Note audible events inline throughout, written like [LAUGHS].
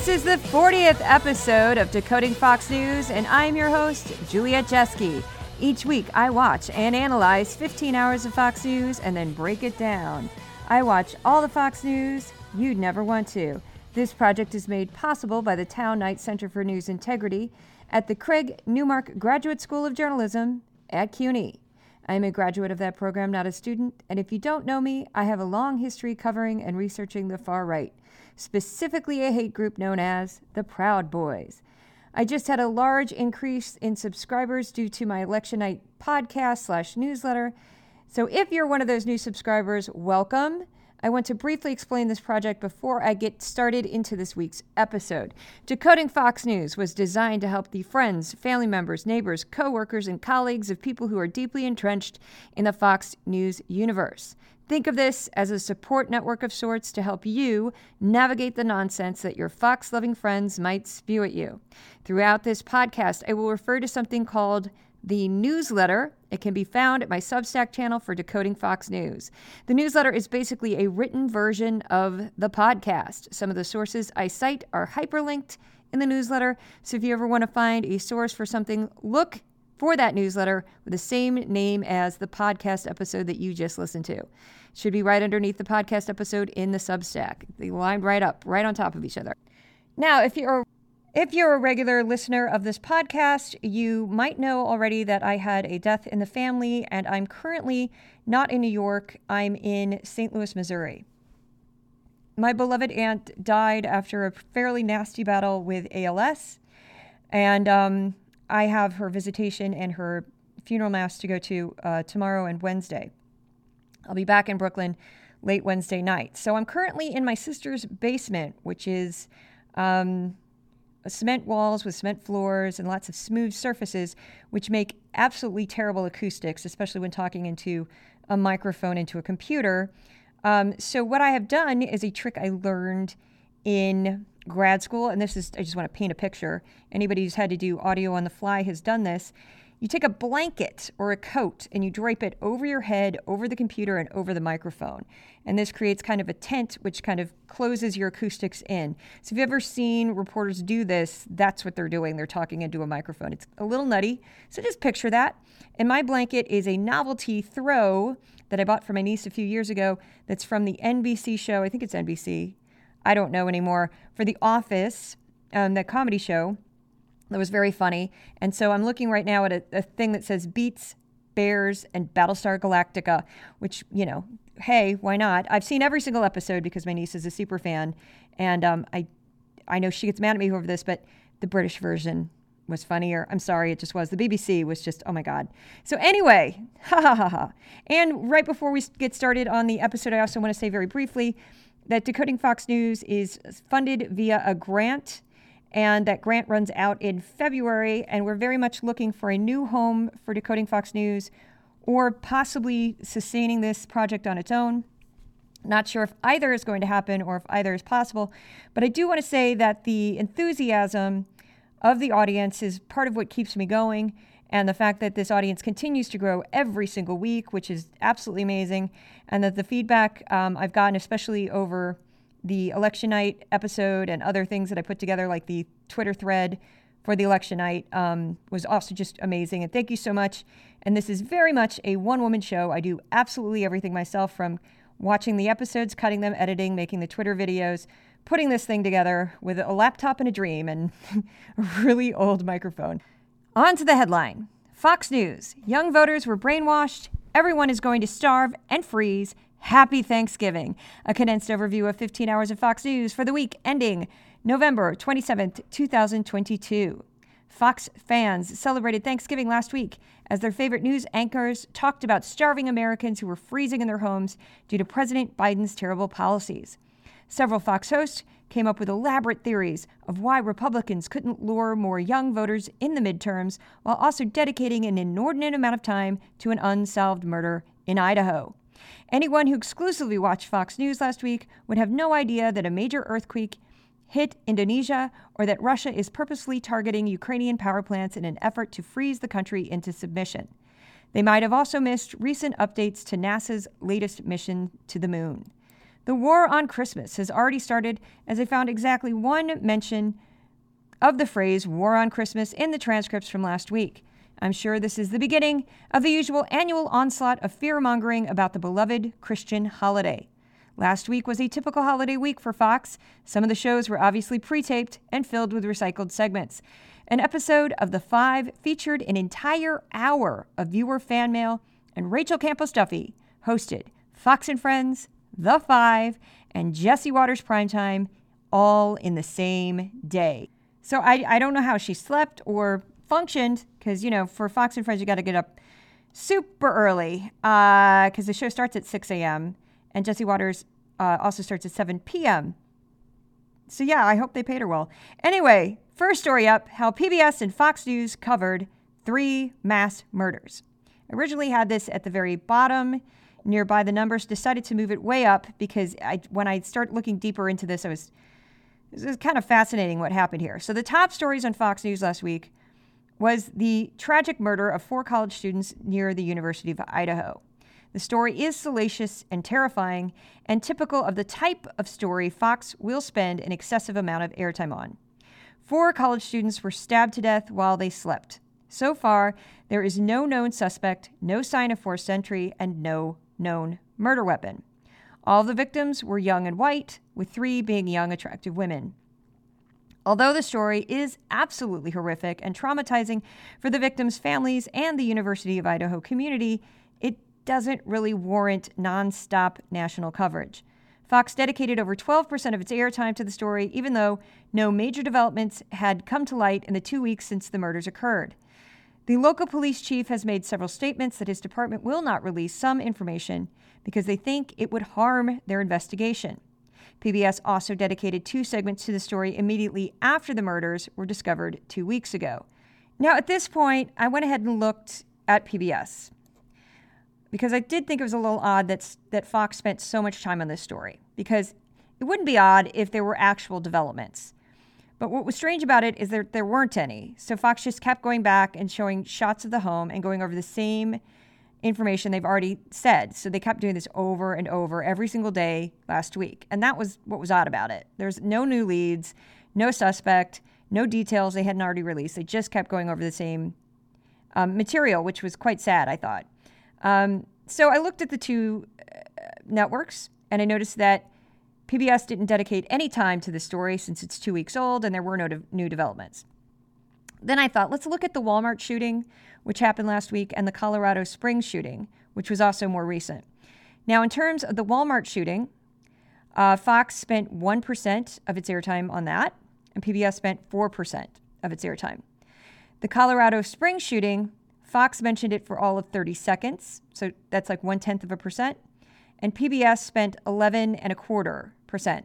This is the 40th episode of Decoding Fox News, and I'm your host, Juliet Jeske. Each week, I watch and analyze 15 hours of Fox News and then break it down. I watch all the Fox News you'd never want to. This project is made possible by the Tow-Knight Center for News Integrity at the Craig Newmark Graduate School of Journalism at CUNY. I'm a graduate of that program, not a student, and if you don't know me, I have a long history covering and researching the far right, specifically a hate group known as the Proud Boys. I just had a large increase in subscribers due to my election night podcast slash newsletter. So if you're one of those new subscribers, welcome. I want to briefly explain this project before I get started into this week's episode. Decoding Fox News was designed to help the friends, family members, neighbors, coworkers, and colleagues of people who are deeply entrenched in the Fox News universe. Think of this as a support network of sorts to help you navigate the nonsense that your Fox loving friends might spew at you. Throughout this podcast, I will refer to something called the newsletter. It can be found at my Substack channel for Decoding Fox News. The newsletter is basically a written version of the podcast. Some of the sources I cite are hyperlinked in the newsletter. So if you ever want to find a source for something, look for that newsletter with the same name as the podcast episode that you just listened to. It should be right underneath the podcast episode in the Substack. They line right up, right on top of each other. Now, if you're if you're a regular listener of this podcast, you might know already that I had a death in the family, and I'm currently not in New York. I'm in St. Louis, Missouri. My beloved aunt died after a fairly nasty battle with ALS, and um, I have her visitation and her funeral mass to go to uh, tomorrow and Wednesday. I'll be back in Brooklyn late Wednesday night. So I'm currently in my sister's basement, which is. Um, cement walls with cement floors and lots of smooth surfaces, which make absolutely terrible acoustics, especially when talking into a microphone into a computer. Um, so, what I have done is a trick I learned in grad school, and this is, I just want to paint a picture. Anybody who's had to do audio on the fly has done this. You take a blanket or a coat and you drape it over your head, over the computer, and over the microphone. And this creates kind of a tent which kind of closes your acoustics in. So if you've ever seen reporters do this, that's what they're doing. They're talking into a microphone. It's a little nutty. So just picture that. And my blanket is a novelty throw that I bought for my niece a few years ago that's from the NBC show. I think it's NBC. I don't know anymore. For The Office, um, that comedy show that was very funny. And so I'm looking right now at a, a thing that says Beets, Bears, and Battlestar Galactica, which, you know, hey, why not? I've seen every single episode because my niece is a super fan. And um, I, I know she gets mad at me over this, but the British version was funnier. I'm sorry, it just was. The BBC was just, oh my God. So, anyway, [LAUGHS] ha ha ha ha. And right before we get started on the episode, I also want to say very briefly that Decoding Fox News is funded via a grant and that grant runs out in February. And we're very much looking for a new home for Decoding Fox News or possibly sustaining this project on its own. Not sure if either is going to happen or if either is possible, but I do want to say that the enthusiasm of the audience is part of what keeps me going. And the fact that this audience continues to grow every single week, which is absolutely amazing, and that the feedback um, I've gotten, especially over the election night episode and other things that I put together, like the Twitter thread for the election night, um, was also just amazing. And thank you so much. And this is very much a one woman show. I do absolutely everything myself from watching the episodes, cutting them, editing, making the Twitter videos, putting this thing together with a laptop and a dream and a [LAUGHS] really old microphone. On to the headline Fox News Young voters were brainwashed. Everyone is going to starve and freeze Happy Thanksgiving. A condensed overview of 15 hours of Fox News for the week ending November 27th, 2022. Fox fans celebrated Thanksgiving last week as their favorite news anchors talked about starving Americans who were freezing in their homes due to President Biden's terrible policies. Several Fox hosts came up with elaborate theories of why Republicans couldn't lure more young voters in the midterms while also dedicating an inordinate amount of time to an unsolved murder in Idaho. Anyone who exclusively watched Fox News last week would have no idea that a major earthquake hit Indonesia or that Russia is purposely targeting Ukrainian power plants in an effort to freeze the country into submission. They might have also missed recent updates to NASA's latest mission to the moon. The war on Christmas has already started, as I found exactly one mention of the phrase war on Christmas in the transcripts from last week. I'm sure this is the beginning of the usual annual onslaught of fear mongering about the beloved Christian holiday. Last week was a typical holiday week for Fox. Some of the shows were obviously pre taped and filled with recycled segments. An episode of The Five featured an entire hour of viewer fan mail, and Rachel Campos Duffy hosted Fox and Friends, The Five, and Jesse Watters Primetime all in the same day. So I, I don't know how she slept or functioned because, you know, for Fox and Friends, you got to get up super early because uh, the show starts at 6 a.m. and Jesse Watters uh, also starts at 7 p.m. So, yeah, I hope they paid her well. Anyway, first story up how PBS and Fox News covered three mass murders. Originally had this at the very bottom nearby the numbers, decided to move it way up because I, when I start looking deeper into this, I was this is kind of fascinating what happened here. So the top stories on Fox News last week was the tragic murder of four college students near the University of Idaho. The story is salacious and terrifying and typical of the type of story Fox will spend an excessive amount of airtime on. Four college students were stabbed to death while they slept. So far, there is no known suspect, no sign of forced entry, and no known murder weapon. All the victims were young and white, with three being young, attractive women. Although the story is absolutely horrific and traumatizing for the victims' families and the University of Idaho community, it doesn't really warrant nonstop national coverage. Fox dedicated over 12% of its airtime to the story, even though no major developments had come to light in the two weeks since the murders occurred. The local police chief has made several statements that his department will not release some information because they think it would harm their investigation. PBS also dedicated two segments to the story immediately after the murders were discovered two weeks ago. Now, at this point, I went ahead and looked at PBS because I did think it was a little odd that, that Fox spent so much time on this story because it wouldn't be odd if there were actual developments. But what was strange about it is that there weren't any. So Fox just kept going back and showing shots of the home and going over the same information they've already said. So they kept doing this over and over every single day last week. And that was what was odd about it. There's no new leads, no suspect, no details they hadn't already released. They just kept going over the same um, material, which was quite sad, I thought. Um, so I looked at the two uh, networks and I noticed that PBS didn't dedicate any time to the story since it's two weeks old and there were no de- new developments. Then I thought, let's look at the Walmart shooting, which happened last week, and the Colorado Springs shooting, which was also more recent. Now, in terms of the Walmart shooting, uh, Fox spent 1% of its airtime on that, and PBS spent 4% of its airtime. The Colorado Springs shooting, Fox mentioned it for all of 30 seconds, so that's like one tenth of a percent, and PBS spent 11 and a quarter percent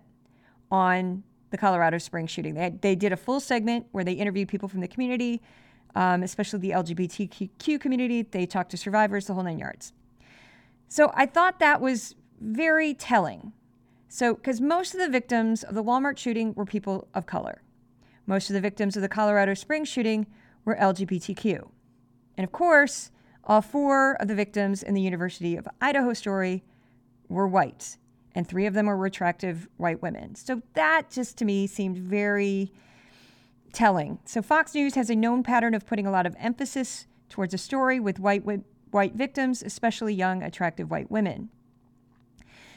on the Colorado Springs shooting. They, had, they did a full segment where they interviewed people from the community, um, especially the LGBTQ community. They talked to survivors, the whole nine yards. So I thought that was very telling. So, because most of the victims of the Walmart shooting were people of color, most of the victims of the Colorado Springs shooting were LGBTQ. And of course, all four of the victims in the University of Idaho story were white and three of them were attractive white women. So that just to me seemed very telling. So Fox News has a known pattern of putting a lot of emphasis towards a story with white white victims, especially young attractive white women.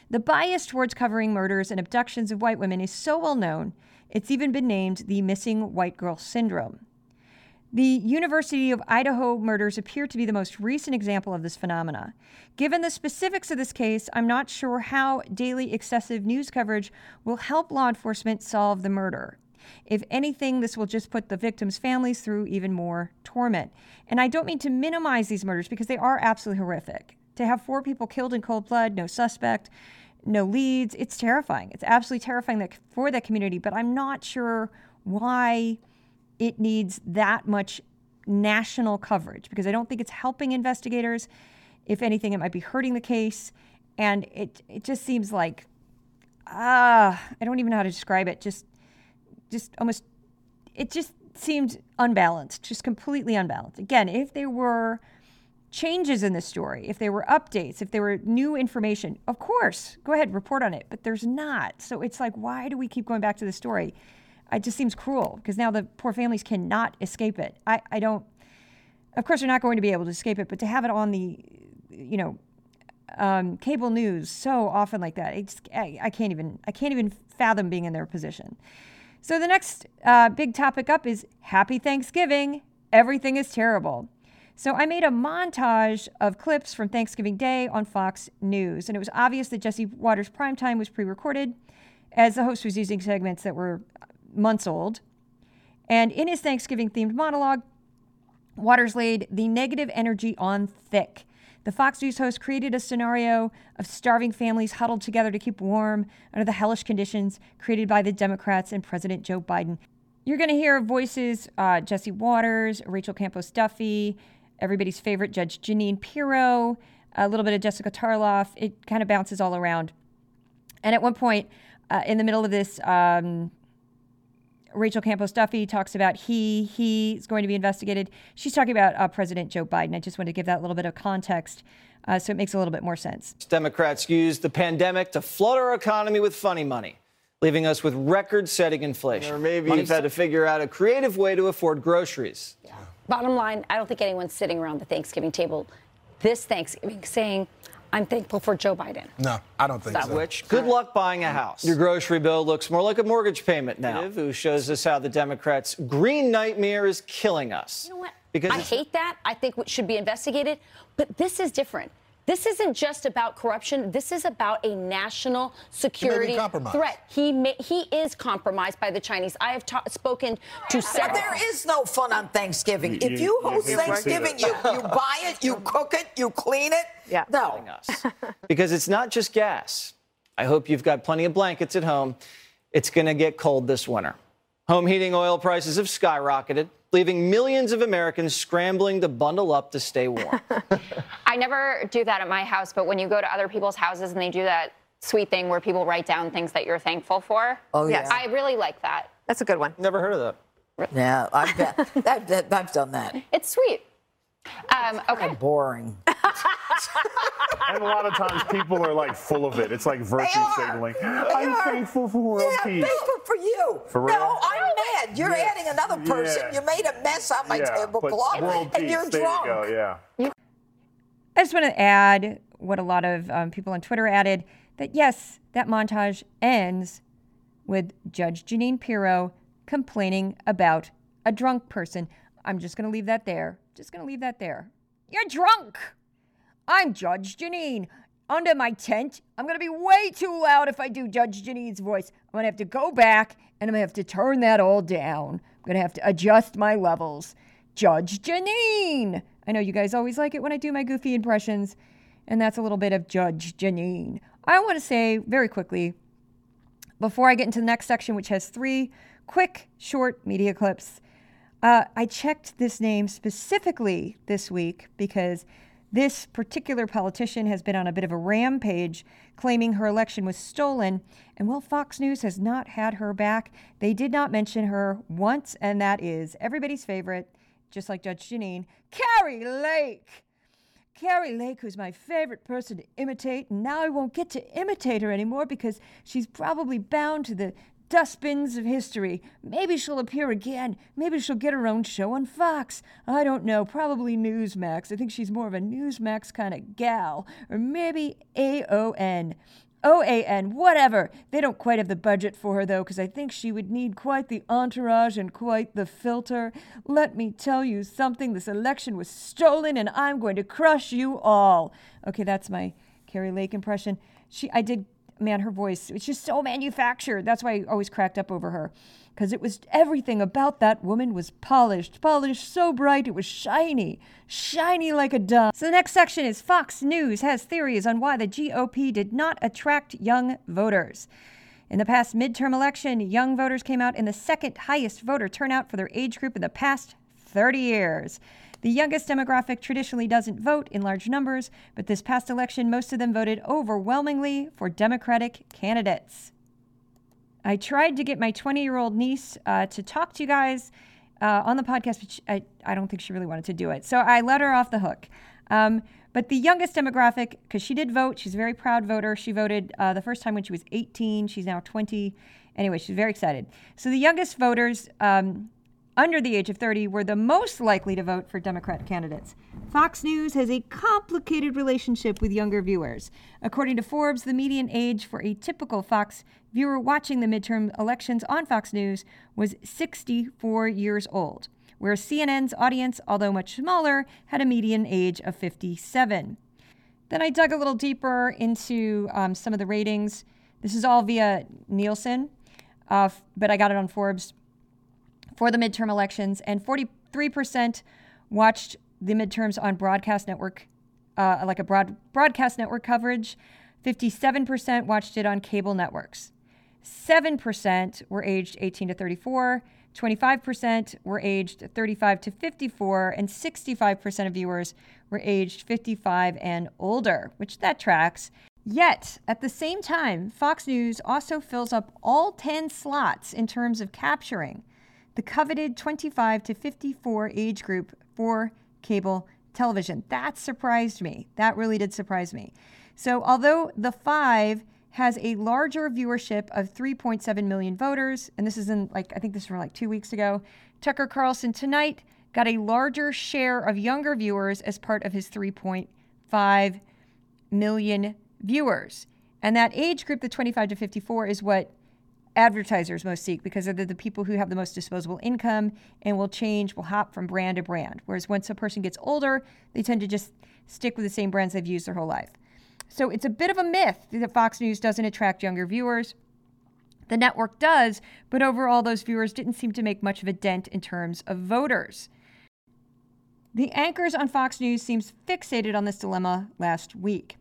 The bias towards covering murders and abductions of white women is so well known, it's even been named the missing white girl syndrome. The University of Idaho murders appear to be the most recent example of this phenomena. Given the specifics of this case, I'm not sure how daily excessive news coverage will help law enforcement solve the murder. If anything, this will just put the victims' families through even more torment. And I don't mean to minimize these murders because they are absolutely horrific. To have four people killed in cold blood, no suspect, no leads, it's terrifying. It's absolutely terrifying for that community, but I'm not sure why it needs that much national coverage because I don't think it's helping investigators. If anything, it might be hurting the case. And it, it just seems like, ah, uh, I don't even know how to describe it. Just, just almost, it just seemed unbalanced, just completely unbalanced. Again, if there were changes in the story, if there were updates, if there were new information, of course, go ahead, report on it. But there's not. So it's like, why do we keep going back to the story? It just seems cruel because now the poor families cannot escape it. I, I don't, of course, they're not going to be able to escape it, but to have it on the, you know, um, cable news so often like that, it's, I, I, can't even, I can't even fathom being in their position. So the next uh, big topic up is Happy Thanksgiving. Everything is terrible. So I made a montage of clips from Thanksgiving Day on Fox News, and it was obvious that Jesse Watters' primetime was pre recorded, as the host was using segments that were months old. And in his Thanksgiving themed monologue, Watters laid the negative energy on thick. The Fox News host created a scenario of starving families huddled together to keep warm under the hellish conditions created by the Democrats and President Joe Biden. You're going to hear voices uh, Jesse Watters, Rachel Campos Duffy, everybody's favorite Judge Jeanine Pirro, a little bit of Jessica Tarlov. It kind of bounces all around. And at one point, uh, in the middle of this, um, Rachel Campos Duffy talks about he he is going to be investigated. She's talking about uh, President Joe Biden. I just want to give that a little bit of context uh, so it makes a little bit more sense. Democrats used the pandemic to flood our economy with funny money, leaving us with record-setting inflation. Or maybe you've had to figure out a creative way to afford groceries. Yeah. Bottom line, I don't think anyone's sitting around the Thanksgiving table this Thanksgiving saying, I'm thankful for Joe Biden. No, I don't think so. Which, good luck buying a house. Your grocery bill looks more like a mortgage payment now. Who shows us how the Democrats' green nightmare is killing us. You know what? Because I hate that. I think it should be investigated. But this is different. This isn't just about corruption. This is about a national security threat. He may, he is compromised by the Chinese. I have ta- spoken to several. There is no fun on Thanksgiving. You, if you host you, Thanksgiving, you, you buy it, you cook it, you clean it. Yeah. No. [LAUGHS] because it's not just gas. I hope you've got plenty of blankets at home. It's going to get cold this winter. Home heating oil prices have skyrocketed leaving millions of Americans scrambling to bundle up to stay warm. [LAUGHS] I never do that at my house, but when you go to other people's houses and they do that sweet thing where people write down things that you're thankful for, oh, yeah. I really like that. That's a good one. Never heard of that. Yeah, I've, [LAUGHS] that, that, I've done that. It's sweet. Um, okay. boring. [LAUGHS] and a lot of times people are like full of it. It's like virtue signaling. I'm are. thankful for world yeah, peace. I'm thankful for you. For real? No, I'm mad. You're yeah. adding another person. Yeah. You made a mess on my yeah, tablecloth, and peace. you're there drunk. You go, yeah. I just want to add what a lot of um, people on Twitter added that yes, that montage ends with Judge Jeanine Pirro complaining about a drunk person. I'm just going to leave that there. Just going to leave that there. You're drunk. I'm Judge Jeanine. Under my tent, I'm going to be way too loud if I do Judge Jeanine's voice. I'm going to have to go back and I'm going to have to turn that all down. I'm going to have to adjust my levels. Judge Jeanine. I know you guys always like it when I do my goofy impressions, and that's a little bit of Judge Jeanine. I want to say very quickly, before I get into the next section, which has three quick, short media clips, uh, I checked this name specifically this week because this particular politician has been on a bit of a rampage, claiming her election was stolen. And while Fox News has not had her back, they did not mention her once, and that is everybody's favorite, just like Judge Jeanine, Kari Lake. Kari Lake, who's my favorite person to imitate, and now I won't get to imitate her anymore because she's probably bound to the dustbins of history. Maybe she'll appear again. Maybe she'll get her own show on Fox. I don't know. Probably Newsmax. I think she's more of a Newsmax kind of gal. Or maybe AON. OAN, whatever. They don't quite have the budget for her, though, because I think she would need quite the entourage and quite the filter. Let me tell you something this election was stolen, and I'm going to crush you all. Okay, that's my Kari Lake impression. She, I did man, her voice, it's just so manufactured. That's why I always cracked up over her. Because it was everything about that woman was polished, polished so bright it was shiny, shiny like a dove. So the next section is Fox News has theories on why the GOP did not attract young voters. In the past midterm election, young voters came out in the second highest voter turnout for their age group in the past 30 years. The youngest demographic traditionally doesn't vote in large numbers, but this past election, most of them voted overwhelmingly for Democratic candidates. I tried to get my 20 year old niece uh, to talk to you guys uh, on the podcast, but she, I, I don't think she really wanted to do it. So I let her off the hook. Um, but the youngest demographic, because she did vote, she's a very proud voter. She voted uh, the first time when she was 18. She's now 20. Anyway, she's very excited. So the youngest voters um, under the age of 30 were the most likely to vote for Democrat candidates. Fox News has a complicated relationship with younger viewers. According to Forbes, the median age for a typical Fox viewer watching the midterm elections on Fox News was 64 years old where CNN's audience, although much smaller, had a median age of 57. Then I dug a little deeper into um, some of the ratings. This is all via Nielsen, uh, but I got it on Forbes for the midterm elections, and 43% watched the midterms on broadcast network, uh, like a broad broadcast network coverage. 57% watched it on cable networks. 7% were aged 18 to 34. 25% were aged 35 to 54, and 65% of viewers were aged 55 and older, which that tracks. Yet, at the same time, Fox News also fills up all 10 slots in terms of capturing the coveted 25 to 54 age group for cable television. That surprised me. That really did surprise me. So, although the five has a larger viewership of 3.7 million voters, and this is in like I think this was like two weeks ago. Tucker Carlson tonight got a larger share of younger viewers as part of his 3.5 million viewers. And that age group, the 25 to 54, is what advertisers most seek because they're the people who have the most disposable income and will change, will hop from brand to brand. Whereas once a person gets older, they tend to just stick with the same brands they've used their whole life. So it's a bit of a myth that Fox News doesn't attract younger viewers. The network does, but overall, those viewers didn't seem to make much of a dent in terms of voters. The anchors on Fox News seems fixated on this dilemma last week.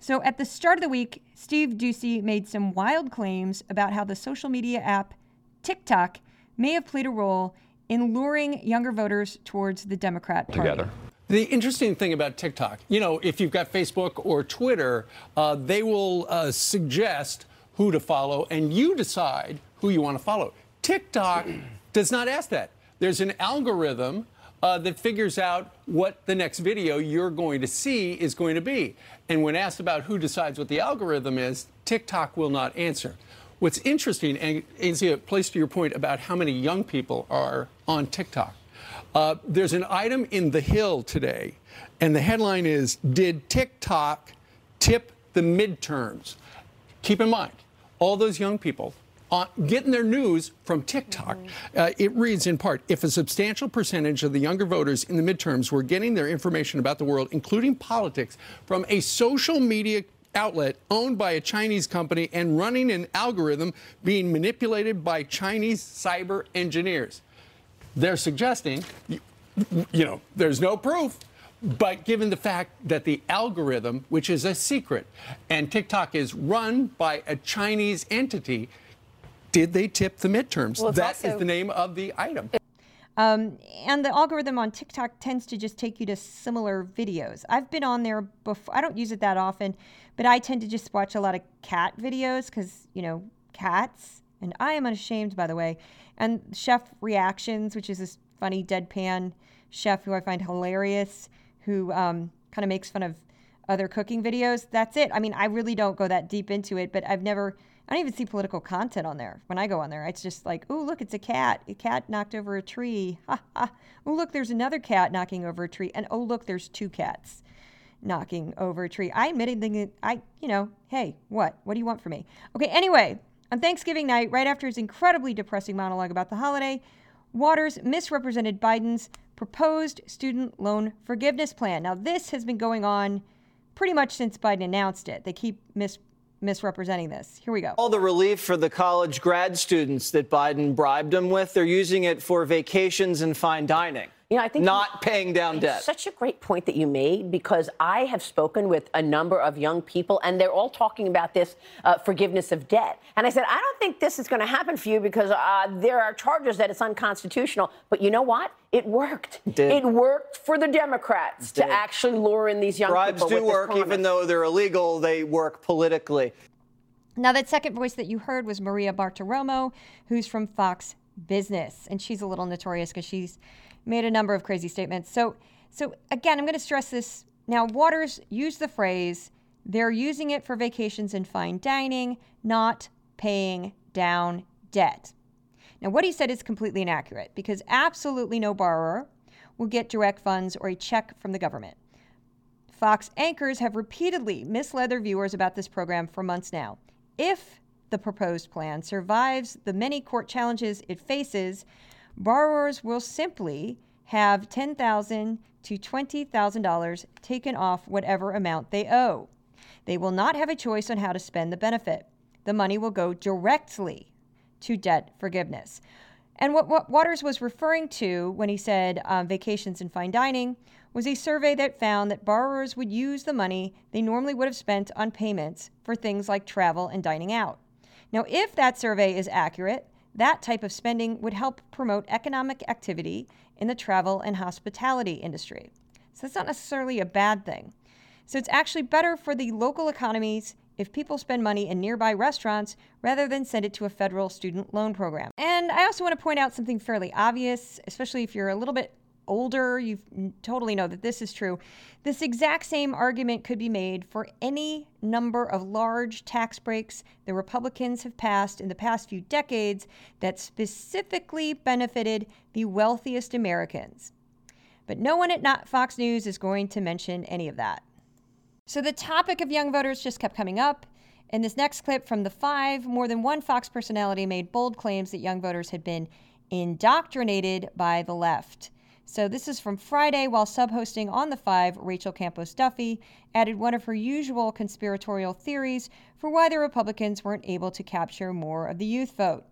So at the start of the week, Steve Doocy made some wild claims about how the social media app TikTok may have played a role in luring younger voters towards the Democrat Party. Together. The interesting thing about TikTok, you know, if you've got Facebook or Twitter, uh, they will uh, suggest who to follow, and you decide who you want to follow. TikTok does not ask that. There's an algorithm uh, that figures out what the next video you're going to see is going to be. And when asked about who decides what the algorithm is, TikTok will not answer. What's interesting, and Ainsley, it plays to your point about how many young people are on TikTok. Uh, there's an item in The Hill today, and the headline is Did TikTok tip the midterms? Keep in mind, all those young people uh, getting their news from TikTok. Mm-hmm. Uh, it reads in part If a substantial percentage of the younger voters in the midterms were getting their information about the world, including politics, from a social media outlet owned by a Chinese company and running an algorithm being manipulated by Chinese cyber engineers they're suggesting, you know, there's no proof. But given the fact that the algorithm, which is a secret, and TikTok is run by a Chinese entity, did they tip the midterms? Well, that also, is the name of the item. Um, and the algorithm on TikTok tends to just take you to similar videos. I've been on there before. I don't use it that often, but I tend to just watch a lot of cat videos because, you know, cats. And I am unashamed, by the way and Chef Reactions, which is this funny deadpan chef who I find hilarious, who um, kind of makes fun of other cooking videos. That's it. I mean, I really don't go that deep into it, but I've never, I don't even see political content on there when I go on there. It's just like, oh, look, it's a cat. A cat knocked over a tree. Ha ha. Oh, look, there's another cat knocking over a tree. And oh, look, there's two cats knocking over a tree. I admit that I, you know, hey, what? What do you want from me? Okay, anyway, on Thanksgiving night, right after his incredibly depressing monologue about the holiday, Watters misrepresented Biden's proposed student loan forgiveness plan. Now, this has been going on pretty much since Biden announced it. They keep mis- misrepresenting this. Here we go. All the relief for the college grad students that Biden bribed them with, they're using it for vacations and fine dining. You know, I think not you, paying down debt. Such a great point that you made because I have spoken with a number of young people and they're all talking about this uh, forgiveness of debt. And I said, I don't think this is going to happen for you because uh, there are charges that it's unconstitutional. But you know what? It worked. It, it worked for the Democrats to actually lure in these young Bribes people. Bribes do work, even though they're illegal. They work politically. Now, that second voice that you heard was Maria Bartiromo, who's from Fox Business, and she's a little notorious because she's made a number of crazy statements. So, so again, I'm going to stress this Now, Watters used the phrase, they're using it for vacations and fine dining, not paying down debt. Now, what he said is completely inaccurate because absolutely no borrower will get direct funds or a check from the government. Fox anchors have repeatedly misled their viewers about this program for months now. If the proposed plan survives the many court challenges it faces, borrowers will simply have 10,000 to $20,000 taken off whatever amount they owe. They will not have a choice on how to spend the benefit. The money will go directly to debt forgiveness. And what, what Watters was referring to when he said um, vacations and fine dining was a survey that found that borrowers would use the money they normally would have spent on payments for things like travel and dining out. Now, if that survey is accurate, that type of spending would help promote economic activity in the travel and hospitality industry. So that's not necessarily a bad thing. So it's actually better for the local economies if people spend money in nearby restaurants rather than send it to a federal student loan program. And I also want to point out something fairly obvious, especially if you're a little bit older, you totally know that this is true. This exact same argument could be made for any number of large tax breaks the Republicans have passed in the past few decades that specifically benefited the wealthiest Americans. But no one at Fox News is going to mention any of that. So the topic of young voters just kept coming up. In this next clip from The Five, more than one Fox personality made bold claims that young voters had been indoctrinated by the left. So this is from Friday while sub hosting on The Five, Rachel Campos Duffy added one of her usual conspiratorial theories for why the Republicans weren't able to capture more of the youth vote.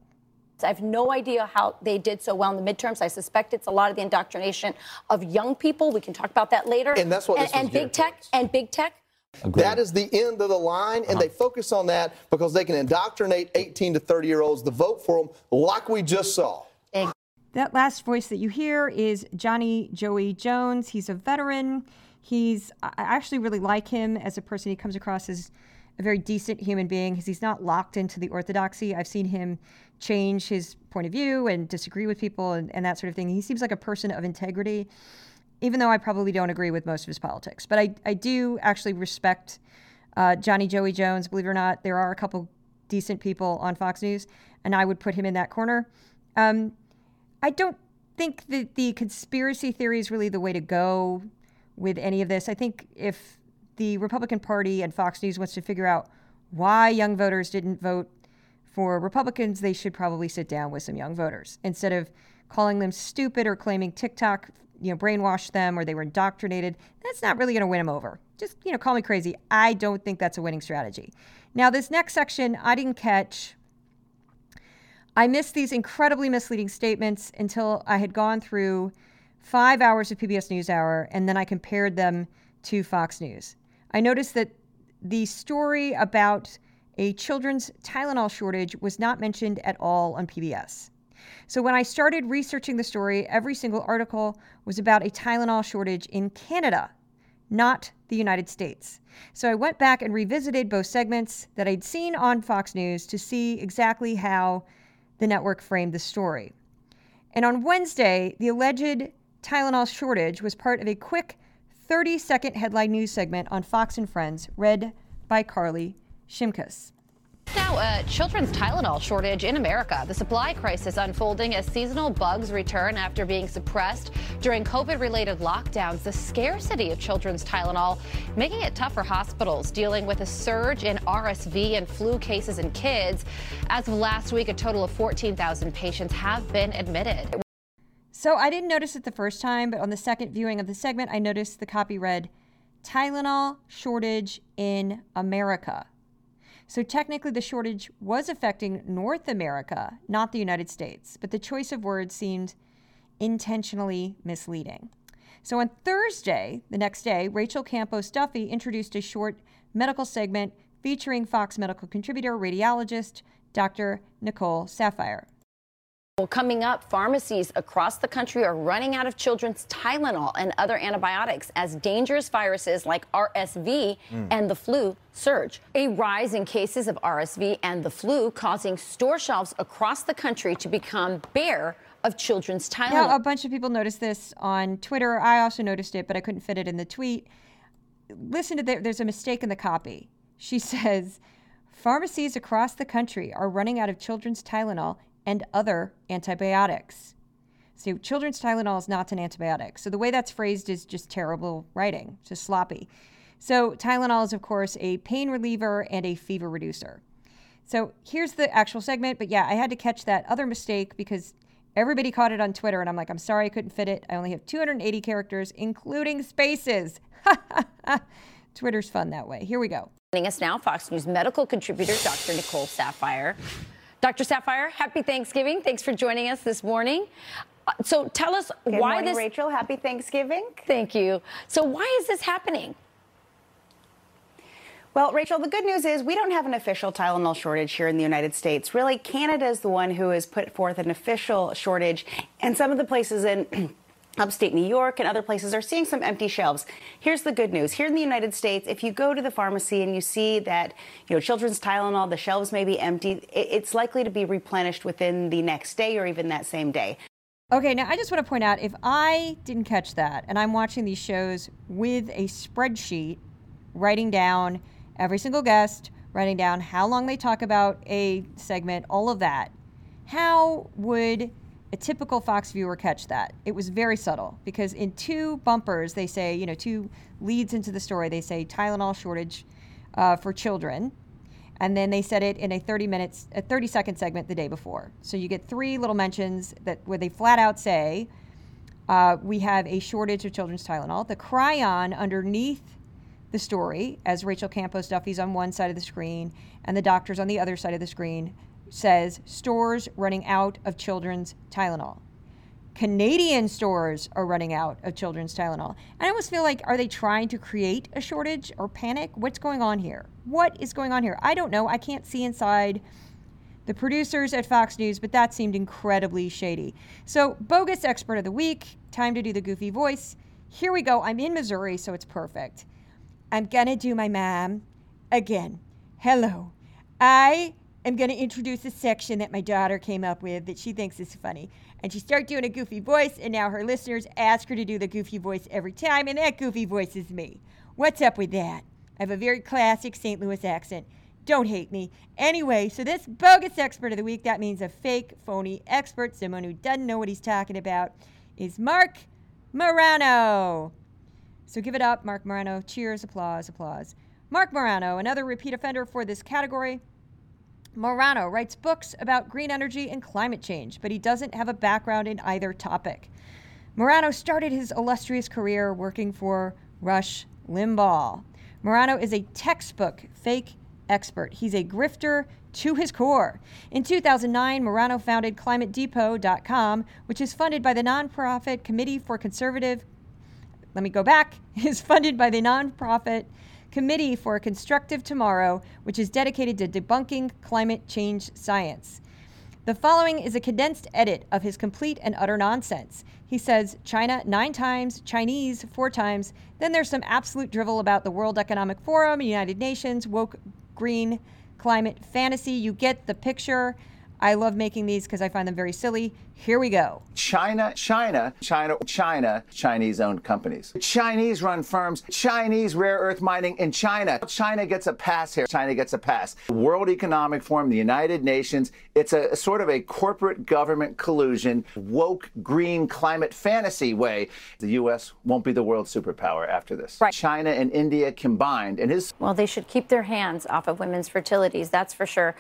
I have no idea how they did so well in the midterms. I suspect it's a lot of the indoctrination of young people. We can talk about that later. And that's what and, and big tech towards. and big tech. Agreed. That is the end of the line, and uh-huh. they focus on that because they can indoctrinate 18 to 30 year olds to vote for them, like we just saw. That last voice that you hear is Johnny Joey Jones. He's a veteran. He's I actually really like him as a person. He comes across as a very decent human being because he's not locked into the orthodoxy. I've seen him change his point of view and disagree with people and, and that sort of thing. He seems like a person of integrity, even though I probably don't agree with most of his politics. But I, I do actually respect uh, Johnny Joey Jones. Believe it or not, there are a couple decent people on Fox News, and I would put him in that corner. Um, I don't think that the conspiracy theory is really the way to go with any of this. I think if the Republican Party and Fox News wants to figure out why young voters didn't vote for Republicans, they should probably sit down with some young voters instead of calling them stupid or claiming TikTok, you know, brainwashed them or they were indoctrinated. That's not really going to win them over. Just, you know, call me crazy. I don't think that's a winning strategy. Now, this next section, I didn't catch I missed these incredibly misleading statements until I had gone through five hours of PBS NewsHour and then I compared them to Fox News. I noticed that the story about a children's Tylenol shortage was not mentioned at all on PBS. So when I started researching the story, every single article was about a Tylenol shortage in Canada, not the United States. So I went back and revisited both segments that I'd seen on Fox News to see exactly how the network framed the story. And on Wednesday, the alleged Tylenol shortage was part of a quick 30 second headline news segment on Fox and Friends, read by Carly Shimkus. Now, a children's Tylenol shortage in America. The supply crisis unfolding as seasonal bugs return after being suppressed during COVID related lockdowns. The scarcity of children's Tylenol making it tough for hospitals dealing with a surge in RSV and flu cases in kids. As of last week, a total of 14,000 patients have been admitted. So I didn't notice it the first time, but on the second viewing of the segment, I noticed the copy read Tylenol shortage in America. So technically, the shortage was affecting North America, not the United States, but the choice of words seemed intentionally misleading. So on Thursday, the next day, Rachel Campos Duffy introduced a short medical segment featuring Fox medical contributor, radiologist Dr. Nicole Saphier. Well, coming up, pharmacies across the country are running out of children's Tylenol and other antibiotics as dangerous viruses like RSV mm. and the flu surge. A rise in cases of RSV and the flu causing store shelves across the country to become bare of children's Tylenol. Now, a bunch of people noticed this on Twitter. I also noticed it, but I couldn't fit it in the tweet. listen to the, there's a mistake in the copy. She [LAUGHS] says, pharmacies across the country are running out of children's Tylenol and other antibiotics. So children's Tylenol is not an antibiotic. So the way that's phrased is just terrible writing, just sloppy. So Tylenol is, of course, a pain reliever and a fever reducer. So here's the actual segment. But yeah, I had to catch that other mistake because everybody caught it on Twitter. And I'm like, I'm sorry I couldn't fit it. I only have 280 characters, including spaces. [LAUGHS] Twitter's fun that way. Here we go. Joining us now, Fox News medical contributor Dr. Nicole Saphier. Dr. Saphier, happy Thanksgiving. Thanks for joining us this morning. Uh, so tell us Good why morning, this. Rachel, happy Thanksgiving. Thank you. So why is this happening? Well, Rachel, the good news is we don't have an official Tylenol shortage here in the United States. Really, Canada is the one who has put forth an official shortage, and some of the places in [CLEARS THROAT] upstate New York and other places are seeing some empty shelves. Here's the good news. Here in the United States, if you go to the pharmacy and you see that, you know, children's Tylenol, the shelves may be empty, it's likely to be replenished within the next day or even that same day. Okay, now I just want to point out if I didn't catch that and I'm watching these shows with a spreadsheet writing down every single guest, writing down how long they talk about a segment, all of that, how would a typical Fox viewer catch that? It was very subtle because in two bumpers, they say, you know, two leads into the story, they say Tylenol shortage uh, for children. And then they said it in a 30 minutes, a 30 second segment the day before. So you get three little mentions that where they flat out say, uh, we have a shortage of children's Tylenol. The chyron underneath the story, as Rachel Campos Duffy's on one side of the screen and the doctor's on the other side of the screen, says stores running out of children's Tylenol. Canadian stores are running out of children's Tylenol. And I almost feel like, are they trying to create a shortage or panic? What's going on here? What is going on here? I don't know. I can't see inside the producers at Fox News, but that seemed incredibly shady. So, bogus expert of the week, time to do the goofy voice. Here we go. I'm in Missouri, so it's perfect. I'm going to do my mom again. Hello. I am going to introduce a section that my daughter came up with that she thinks is funny. And she started doing a goofy voice, and now her listeners ask her to do the goofy voice every time, and that goofy voice is me. What's up with that? I have a very classic St. Louis accent. Don't hate me. Anyway, so this bogus expert of the week, that means a fake, phony expert, someone who doesn't know what he's talking about, is Marc Morano. So give it up, Marc Morano. Cheers, applause, applause. Marc Morano, another repeat offender for this category. Morano writes books about green energy and climate change, but he doesn't have a background in either topic. Morano started his illustrious career working for Rush Limbaugh. Morano is a textbook fake expert. He's a grifter to his core. In 2009, Morano founded ClimateDepot.com, which is funded by the nonprofit Committee for Conservative. Let me go back. [LAUGHS] Is funded by the nonprofit Committee for a Constructive Tomorrow, which is dedicated to debunking climate change science. The following is a condensed edit of his complete and utter nonsense. He says China nine times, Chinese four times. Then there's some absolute drivel about the World Economic Forum, United Nations, woke green climate fantasy. You get the picture. I love making these because I find them very silly. Here we go. China, China, China, China, Chinese owned companies. Chinese run firms, Chinese rare earth mining in China. China gets a pass here. China gets a pass. World Economic Forum, the United Nations, it's a, a sort of a corporate government collusion, woke green climate fantasy way. The U.S. won't be the world superpower after this. Right. China and India combined, and his. Well, they should keep their hands off of women's fertilities, that's for sure.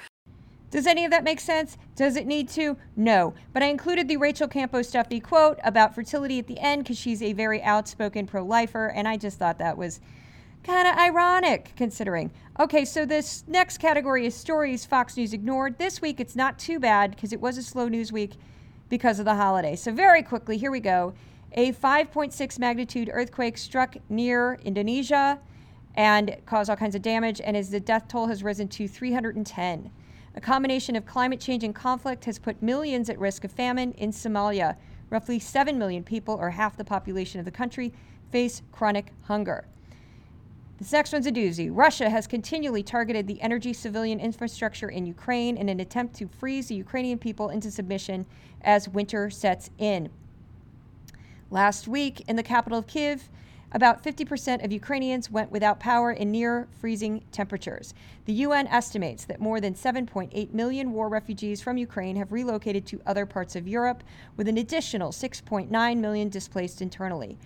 Does any of that make sense? Does it need to? No. But I included the Rachel Campos Duffy quote about fertility at the end because she's a very outspoken pro lifer, and I just thought that was kind of ironic considering. Okay, so this next category is stories Fox News ignored. This week it's not too bad because it was a slow news week because of the holiday. So, very quickly, here we go. A 5.6 magnitude earthquake struck near Indonesia and caused all kinds of damage, and as the death toll has risen to 310. A combination of climate change and conflict has put millions at risk of famine in Somalia. Roughly 7 million people, or half the population of the country, face chronic hunger. This next one's a doozy. Russia has continually targeted the energy civilian infrastructure in Ukraine in an attempt to freeze the Ukrainian people into submission as winter sets in. Last week, in the capital of Kiev, about 50% of Ukrainians went without power in near freezing temperatures. The UN estimates that more than 7.8 million war refugees from Ukraine have relocated to other parts of Europe, with an additional 6.9 million displaced internally.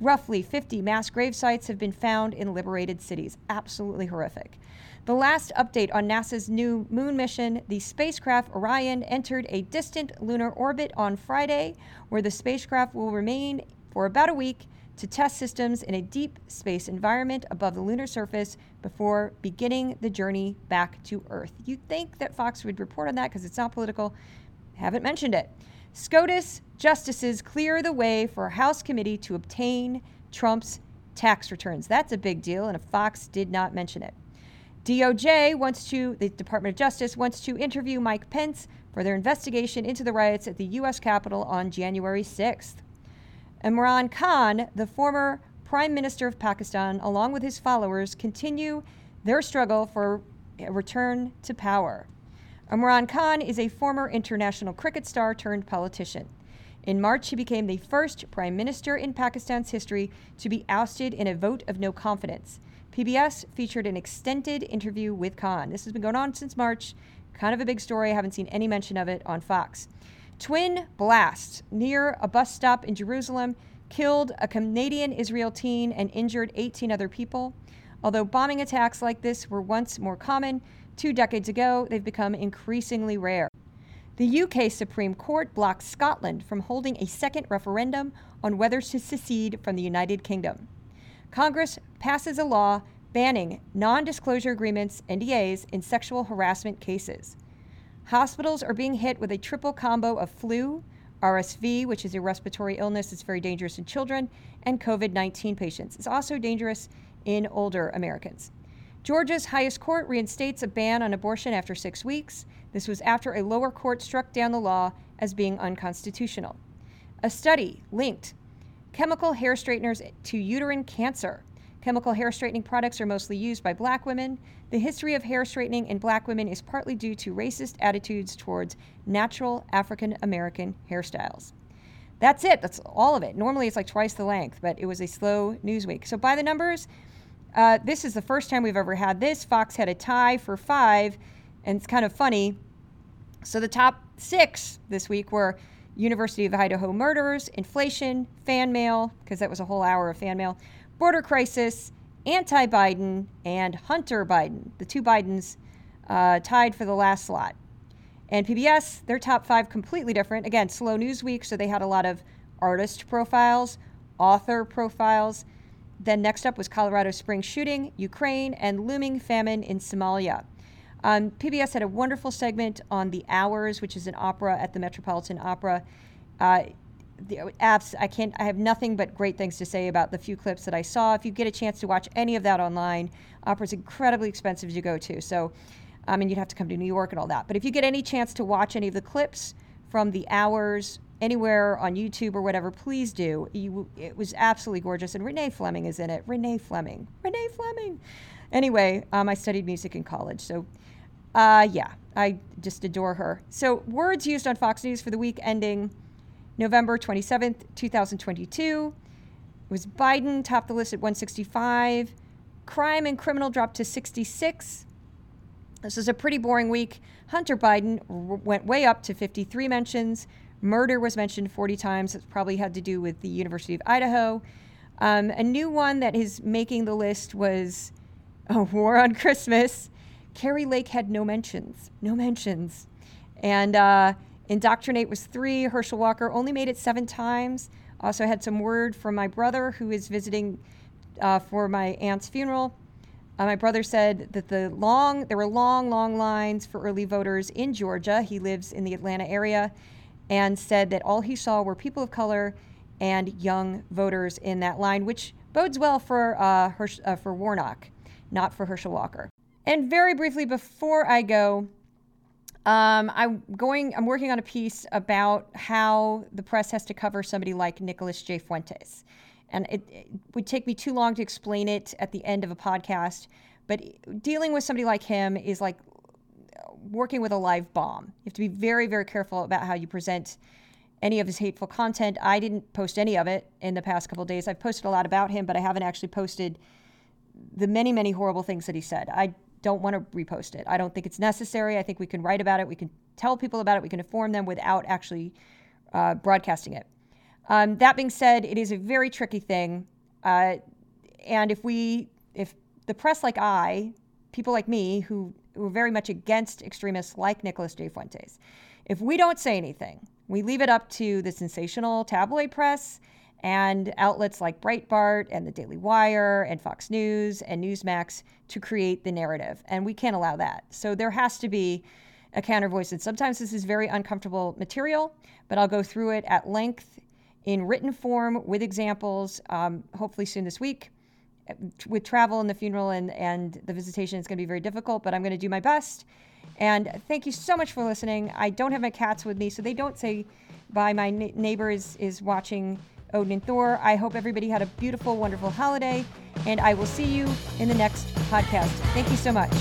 Roughly 50 mass grave sites have been found in liberated cities. Absolutely horrific. The last update on NASA's new moon mission, the spacecraft Orion entered a distant lunar orbit on Friday, where the spacecraft will remain for about a week to test systems in a deep space environment above the lunar surface before beginning the journey back to Earth. You'd think that Fox would report on that because it's not political. Haven't mentioned it. SCOTUS justices clear the way for a House committee to obtain Trump's tax returns. That's a big deal, and Fox did not mention it. DOJ wants to, the Department of Justice wants to interview Mike Pence for their investigation into the riots at the U.S. Capitol on January 6th. Imran Khan, the former Prime Minister of Pakistan, along with his followers, continue their struggle for a return to power. Imran Khan is a former international cricket star turned politician. In March, he became the first prime minister in Pakistan's history to be ousted in a vote of no confidence. PBS featured an extended interview with Khan. This has been going on since March. Kind of a big story. I haven't seen any mention of it on Fox. Twin blasts near a bus stop in Jerusalem killed a Canadian Israel teen and injured 18 other people. Although bombing attacks like this were once more common, two decades ago, they've become increasingly rare. The UK Supreme Court blocked Scotland from holding a second referendum on whether to secede from the United Kingdom. Congress passes a law banning non disclosure agreements, NDAs, in sexual harassment cases. Hospitals are being hit with a triple combo of flu, RSV, which is a respiratory illness that's very dangerous in children, and COVID 19 patients. It's also dangerous in older Americans. Georgia's highest court reinstates a ban on abortion after six weeks. This was after a lower court struck down the law as being unconstitutional. A study linked chemical hair straighteners to uterine cancer. Chemical hair straightening products are mostly used by black women. The history of hair straightening in black women is partly due to racist attitudes towards natural African American hairstyles. That's it. That's all of it. Normally it's like twice the length, but it was a slow news week. So by the numbers, uh, this is the first time we've ever had this. Fox had a tie for five, and it's kind of funny. So the top six this week were University of Idaho murders, inflation, fan mail, because that was a whole hour of fan mail, border crisis, anti Biden, and Hunter Biden. The two Bidens uh, tied for the last slot. And PBS, their top five completely different. Again, slow news week, so they had a lot of artist profiles, author profiles. Then next up was Colorado Springs shooting, Ukraine, and looming famine in Somalia. Um, PBS had a wonderful segment on The Hours, which is an opera at the Metropolitan Opera. Uh, the apps i can't i have nothing but great things to say about the few clips that i saw. If you get a chance to watch any of that online opera's incredibly expensive to go to. So i mean you'd have to come to new york and all that. But if you get any chance to watch any of the clips from the hours anywhere on youtube or whatever please do. You, it was absolutely gorgeous. And renee fleming is in it. Renee fleming. Renee fleming. Anyway um, i studied music in college. So uh, yeah i just adore her. So words used on fox news for the week ending November 27th, 2022. It was Biden topped the list at 165. Crime and criminal dropped to 66. This is a pretty boring week. Hunter Biden r- went way up to 53 mentions. Murder was mentioned 40 times. It probably had to do with the University of Idaho. Um, a new one that is making the list was a [LAUGHS] War on Christmas. Kari Lake had no mentions. No mentions. And uh, Indoctrinate was three. Herschel Walker only made it seven times. Also had some word from my brother who is visiting uh, for my aunt's funeral. Uh, my brother said that the long there were long, long lines for early voters in Georgia. He lives in the Atlanta area, and said that all he saw were people of color and young voters in that line, which bodes well for uh, Hersh, uh, for Warnock, not for Herschel Walker. And very briefly before I go, um, I'm going. I'm working on a piece about how the press has to cover somebody like Nicholas J. Fuentes, and it, it, would take me too long to explain it at the end of a podcast. But dealing with somebody like him is like working with a live bomb. You have to be very, very careful about how you present any of his hateful content. I didn't post any of it in the past couple days. I've posted a lot about him, but I haven't actually posted the many, many horrible things that he said. I don't want to repost it. I don't think it's necessary. I think we can write about it. We can tell people about it. We can inform them without actually uh, broadcasting it. Um, that being said, it is a very tricky thing. Uh, and if we, if the press like I, people like me who, who are very much against extremists like Nicholas J. Fuentes, if we don't say anything, we leave it up to the sensational tabloid press and outlets like Breitbart and the Daily Wire and Fox News and Newsmax to create the narrative. And we can't allow that. So there has to be a counter voice. And sometimes this is very uncomfortable material, but I'll go through it at length in written form with examples, um, hopefully soon this week. With travel and the funeral and, and the visitation, it's going to be very difficult, but I'm going to do my best. And thank you so much for listening. I don't have my cats with me, so they don't say bye. My na- neighbor is, is watching Odin and Thor. I hope everybody had a beautiful, wonderful holiday, and I will see you in the next podcast. Thank you so much.